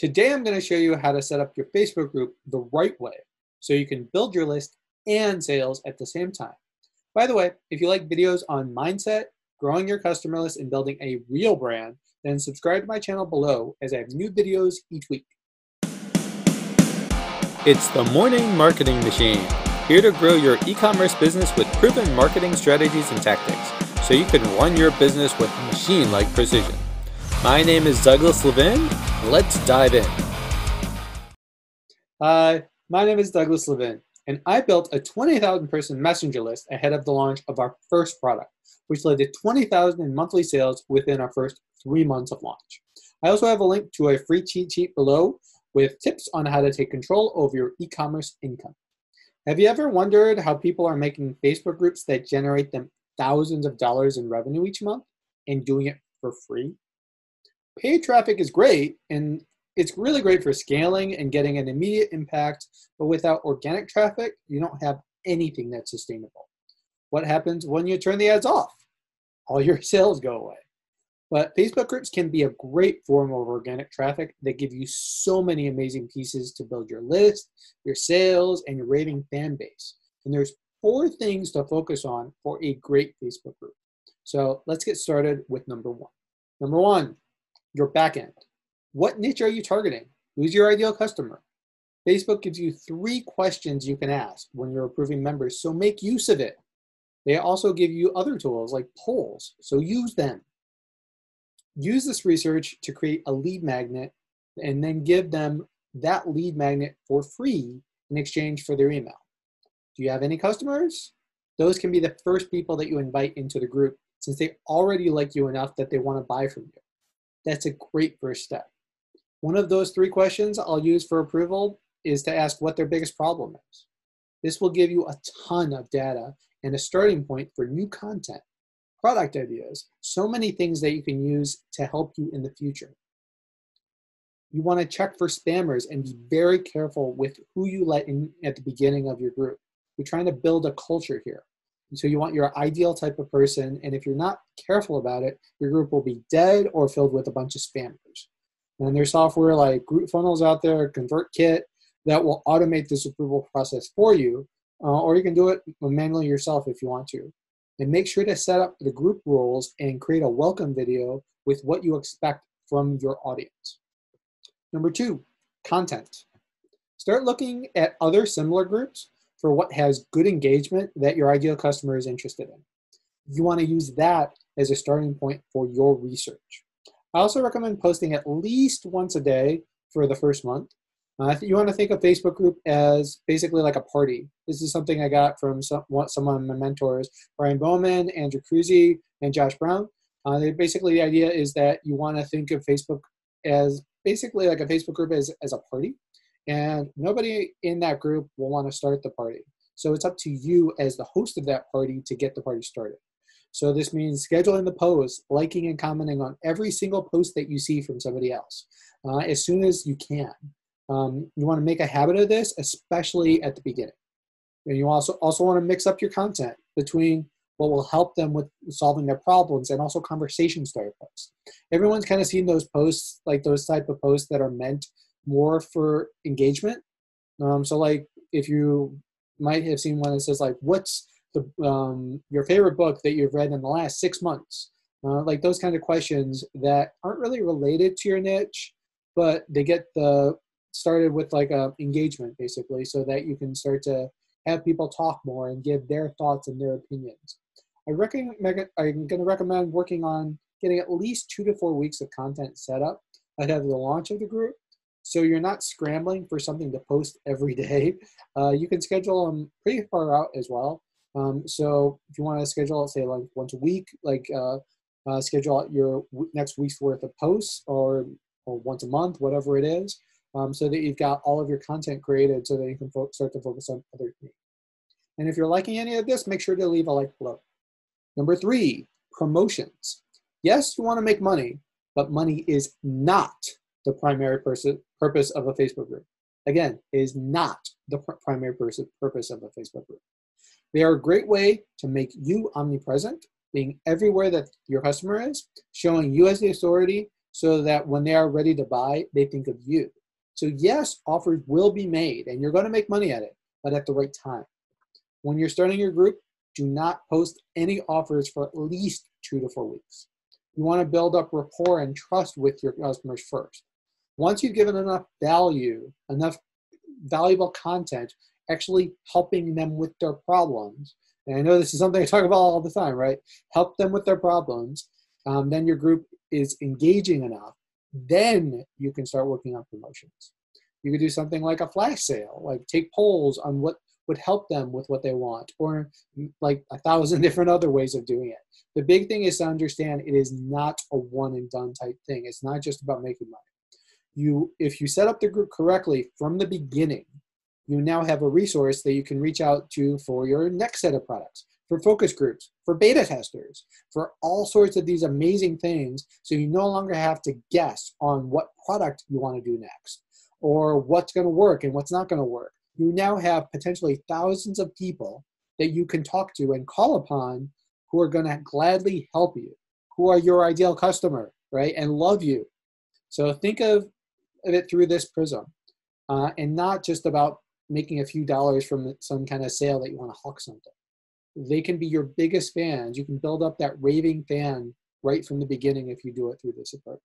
Today I'm going to show you how to set up your Facebook group the right way so you can build your list and sales at the same time. By the way, if you like videos on mindset, growing your customer list, and building a real brand, then subscribe to my channel below as I have new videos each week. It's the Morning Marketing Machine, here to grow your e commerce business with proven marketing strategies and tactics so you can run your business with machine like precision. My name is Douglas Levin. Let's dive in. Hi, my name is Douglas Levin, and I built a 20,000 person messenger list ahead of the launch of our first product, which led to 20,000 in monthly sales within our first three months of launch. I also have a link to a free cheat sheet below with tips on how to take control over your e commerce income. Have you ever wondered how people are making Facebook groups that generate them thousands of dollars in revenue each month and doing it for free? Paid traffic is great and it's really great for scaling and getting an immediate impact, but without organic traffic, you don't have anything that's sustainable. What happens when you turn the ads off? All your sales go away. But Facebook groups can be a great form of organic traffic that give you so many amazing pieces to build your list, your sales, and your raving fan base. And there's four things to focus on for a great Facebook group. So let's get started with number one. Number one, your backend. What niche are you targeting? Who's your ideal customer? Facebook gives you three questions you can ask when you're approving members, so make use of it. They also give you other tools like polls, so use them. Use this research to create a lead magnet and then give them that lead magnet for free in exchange for their email. Do you have any customers? Those can be the first people that you invite into the group since they already like you enough that they want to buy from you. That's a great first step. One of those three questions I'll use for approval is to ask what their biggest problem is. This will give you a ton of data and a starting point for new content, product ideas, so many things that you can use to help you in the future. You want to check for spammers and be very careful with who you let in at the beginning of your group. You're trying to build a culture here. So you want your ideal type of person, and if you're not careful about it, your group will be dead or filled with a bunch of spammers. And there's software like GroupFunnels out there, ConvertKit, that will automate this approval process for you, uh, or you can do it manually yourself if you want to. And make sure to set up the group rules and create a welcome video with what you expect from your audience. Number two, content. Start looking at other similar groups for what has good engagement that your ideal customer is interested in. You want to use that as a starting point for your research. I also recommend posting at least once a day for the first month. Uh, you want to think of Facebook group as basically like a party. This is something I got from some, some of my mentors, Brian Bowman, Andrew Cruzy, and Josh Brown. Uh, basically the idea is that you want to think of Facebook as basically like a Facebook group as, as a party and nobody in that group will want to start the party. So it's up to you as the host of that party to get the party started. So this means scheduling the post, liking and commenting on every single post that you see from somebody else uh, as soon as you can. Um, you want to make a habit of this, especially at the beginning. And you also also want to mix up your content between what will help them with solving their problems and also conversation starter posts. Everyone's kind of seen those posts, like those type of posts that are meant more for engagement. Um, so like if you might have seen one that says like, what's the um, your favorite book that you've read in the last six months? Uh, like those kind of questions that aren't really related to your niche, but they get the started with like a engagement basically, so that you can start to have people talk more and give their thoughts and their opinions. I recommend I'm going to recommend working on getting at least two to four weeks of content set up ahead of the launch of the group so you're not scrambling for something to post every day. Uh, you can schedule them pretty far out as well. Um, so if you want to schedule, say like once a week, like uh, uh, schedule out your next week's worth of posts or, or once a month, whatever it is, um, so that you've got all of your content created so that you can start to focus on other things. And if you're liking any of this, make sure to leave a like below. Number three, promotions. Yes, you want to make money, but money is not the primary purpose of a Facebook group. Again, is not the pr- primary purpose of a Facebook group. They are a great way to make you omnipresent, being everywhere that your customer is, showing you as the authority, so that when they are ready to buy, they think of you. So, yes, offers will be made and you're going to make money at it, but at the right time. When you're starting your group, do not post any offers for at least two to four weeks. You want to build up rapport and trust with your customers first. Once you've given enough value, enough valuable content, actually helping them with their problems, and I know this is something I talk about all the time, right? Help them with their problems. Um, then your group is engaging enough. Then you can start working on promotions. You could do something like a flash sale, like take polls on what would help them with what they want, or like a thousand different other ways of doing it. The big thing is to understand it is not a one and done type thing. It's not just about making money. You, if you set up the group correctly from the beginning, you now have a resource that you can reach out to for your next set of products, for focus groups, for beta testers, for all sorts of these amazing things. So you no longer have to guess on what product you want to do next or what's going to work and what's not going to work. You now have potentially thousands of people that you can talk to and call upon who are going to gladly help you, who are your ideal customer, right, and love you. So think of it through this prism uh, and not just about making a few dollars from some kind of sale that you want to hawk something. They can be your biggest fans. You can build up that raving fan right from the beginning if you do it through this approach.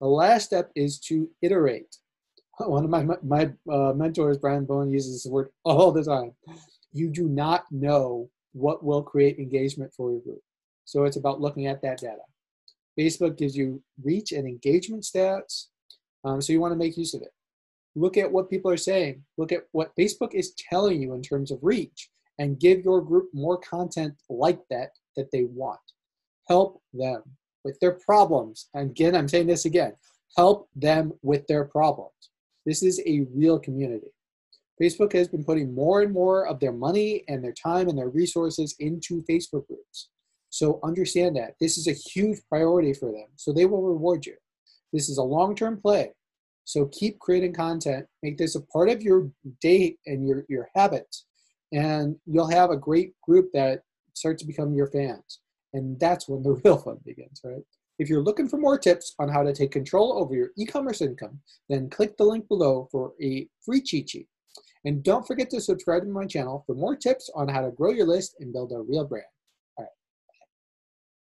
The last step is to iterate. One of my my uh, mentors, Brian Bowen, uses the word all the time. You do not know what will create engagement for your group. So it's about looking at that data. Facebook gives you reach and engagement stats, um, so you want to make use of it. Look at what people are saying. Look at what facebook is telling you in terms of reach and give your group more content like that that they want. Help them with their problems. And again i'm saying this again help them with their problems. This is a real community. Facebook has been putting more and more of their money and their time and their resources into facebook groups. So understand that. This is a huge priority for them. So they will reward you this is a long-term play so keep creating content, make this a part of your day and your, your habits, and you'll have a great group that starts to become your fans. And that's when the real fun begins, right? If you're looking for more tips on how to take control over your e-commerce income, then click the link below for a free cheat sheet. And don't forget to subscribe to my channel for more tips on how to grow your list and build a real brand.